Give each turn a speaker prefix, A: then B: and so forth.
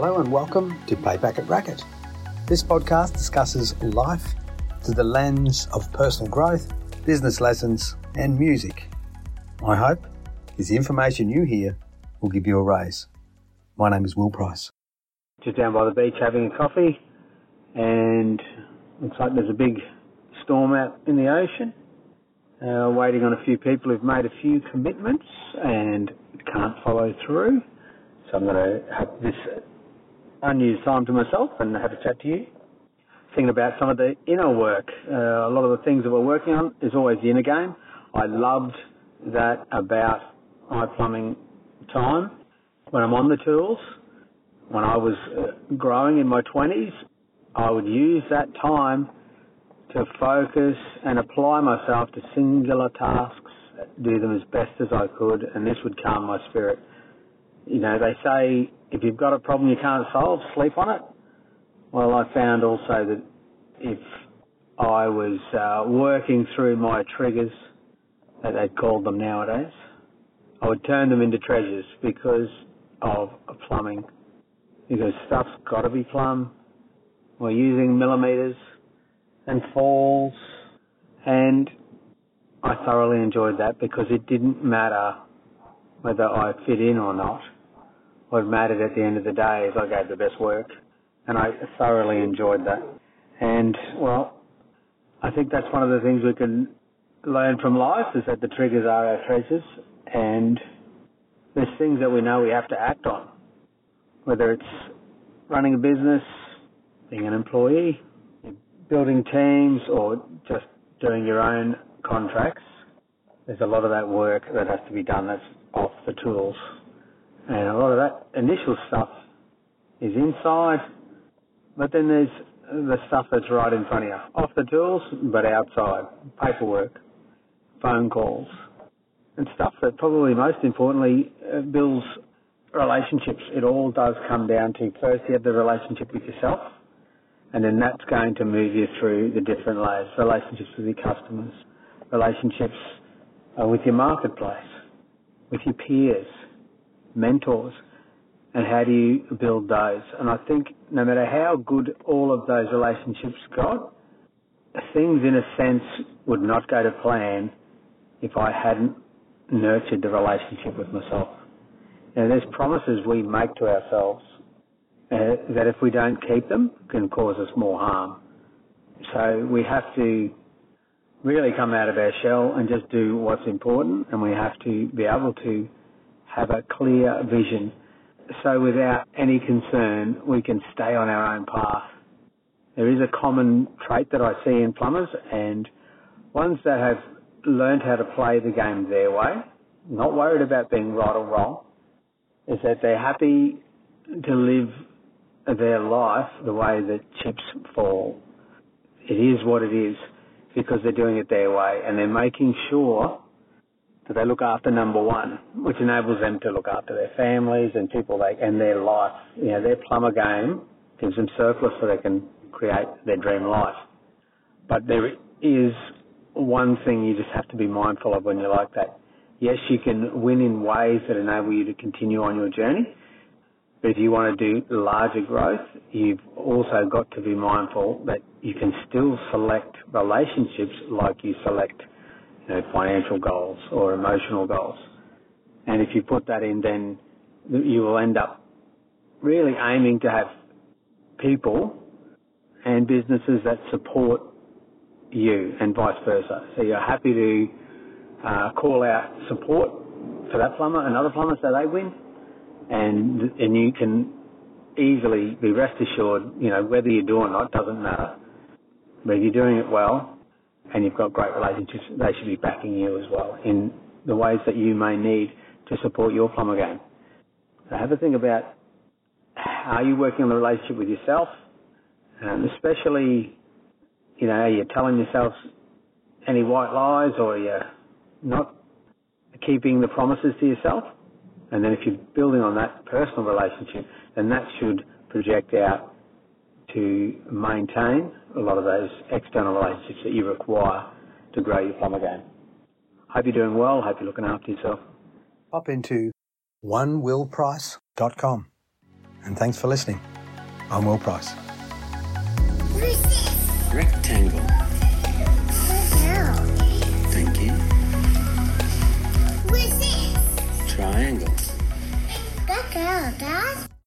A: Hello and welcome to Pay Packet Racket. This podcast discusses life through the lens of personal growth, business lessons, and music. My hope is the information you hear will give you a raise. My name is Will Price.
B: Just down by the beach having a coffee, and looks like there's a big storm out in the ocean. Uh, waiting on a few people who've made a few commitments and can't follow through. So I'm going to have this unused time to myself and have a chat to you. Thinking about some of the inner work. Uh, a lot of the things that we're working on is always the inner game. I loved that about my plumbing time when I'm on the tools. When I was uh, growing in my 20s, I would use that time to focus and apply myself to singular tasks, do them as best as I could, and this would calm my spirit. You know, they say if you've got a problem you can't solve, sleep on it. Well, I found also that if I was uh, working through my triggers, as they'd called them nowadays, I would turn them into treasures because of plumbing. Because stuff's got to be plumb. We're using millimeters and falls, and I thoroughly enjoyed that because it didn't matter whether I fit in or not. What mattered at the end of the day is I gave the best work, and I thoroughly enjoyed that. And well, I think that's one of the things we can learn from life is that the triggers are our treasures, and there's things that we know we have to act on, whether it's running a business, being an employee, building teams, or just doing your own contracts. There's a lot of that work that has to be done that's off the tools. And a lot of that initial stuff is inside, but then there's the stuff that's right in front of you. Off the tools, but outside. Paperwork, phone calls, and stuff that probably most importantly uh, builds relationships. It all does come down to first you have the relationship with yourself, and then that's going to move you through the different layers. Relationships with your customers, relationships uh, with your marketplace, with your peers, mentors, and how do you build those? And I think no matter how good all of those relationships got, things in a sense would not go to plan if I hadn't nurtured the relationship with myself. And there's promises we make to ourselves uh, that if we don't keep them can cause us more harm. So we have to really come out of our shell and just do what's important and we have to be able to have a clear vision. So without any concern, we can stay on our own path. There is a common trait that I see in plumbers and ones that have learned how to play the game their way, not worried about being right or wrong, is that they're happy to live their life the way that chips fall. It is what it is because they're doing it their way and they're making sure that they look after number one, which enables them to look after their families and people they and their life. You know, their plumber game gives them surplus so they can create their dream life. But there is one thing you just have to be mindful of when you're like that. Yes, you can win in ways that enable you to continue on your journey. But if you want to do larger growth, you've also got to be mindful that you can still select relationships like you select you know, financial goals or emotional goals. And if you put that in, then you will end up really aiming to have people and businesses that support you and vice versa. So you're happy to uh, call out support for that plumber and other plumbers so they win, and and you can easily be rest assured, you know, whether you do or not doesn't matter. But if you're doing it well, and you've got great relationships, they should be backing you as well in the ways that you may need to support your plumber game. So have a think about how you're working on the relationship with yourself, and especially, you know, are you telling yourself any white lies or are you not keeping the promises to yourself? And then if you're building on that personal relationship, then that should project out to maintain a lot of those external relationships that you require to grow your plumber game. Hope you're doing well. Hope you're looking after yourself.
A: Pop into onewillprice.com
B: and thanks for listening. I'm Will Price.
C: Rectangle.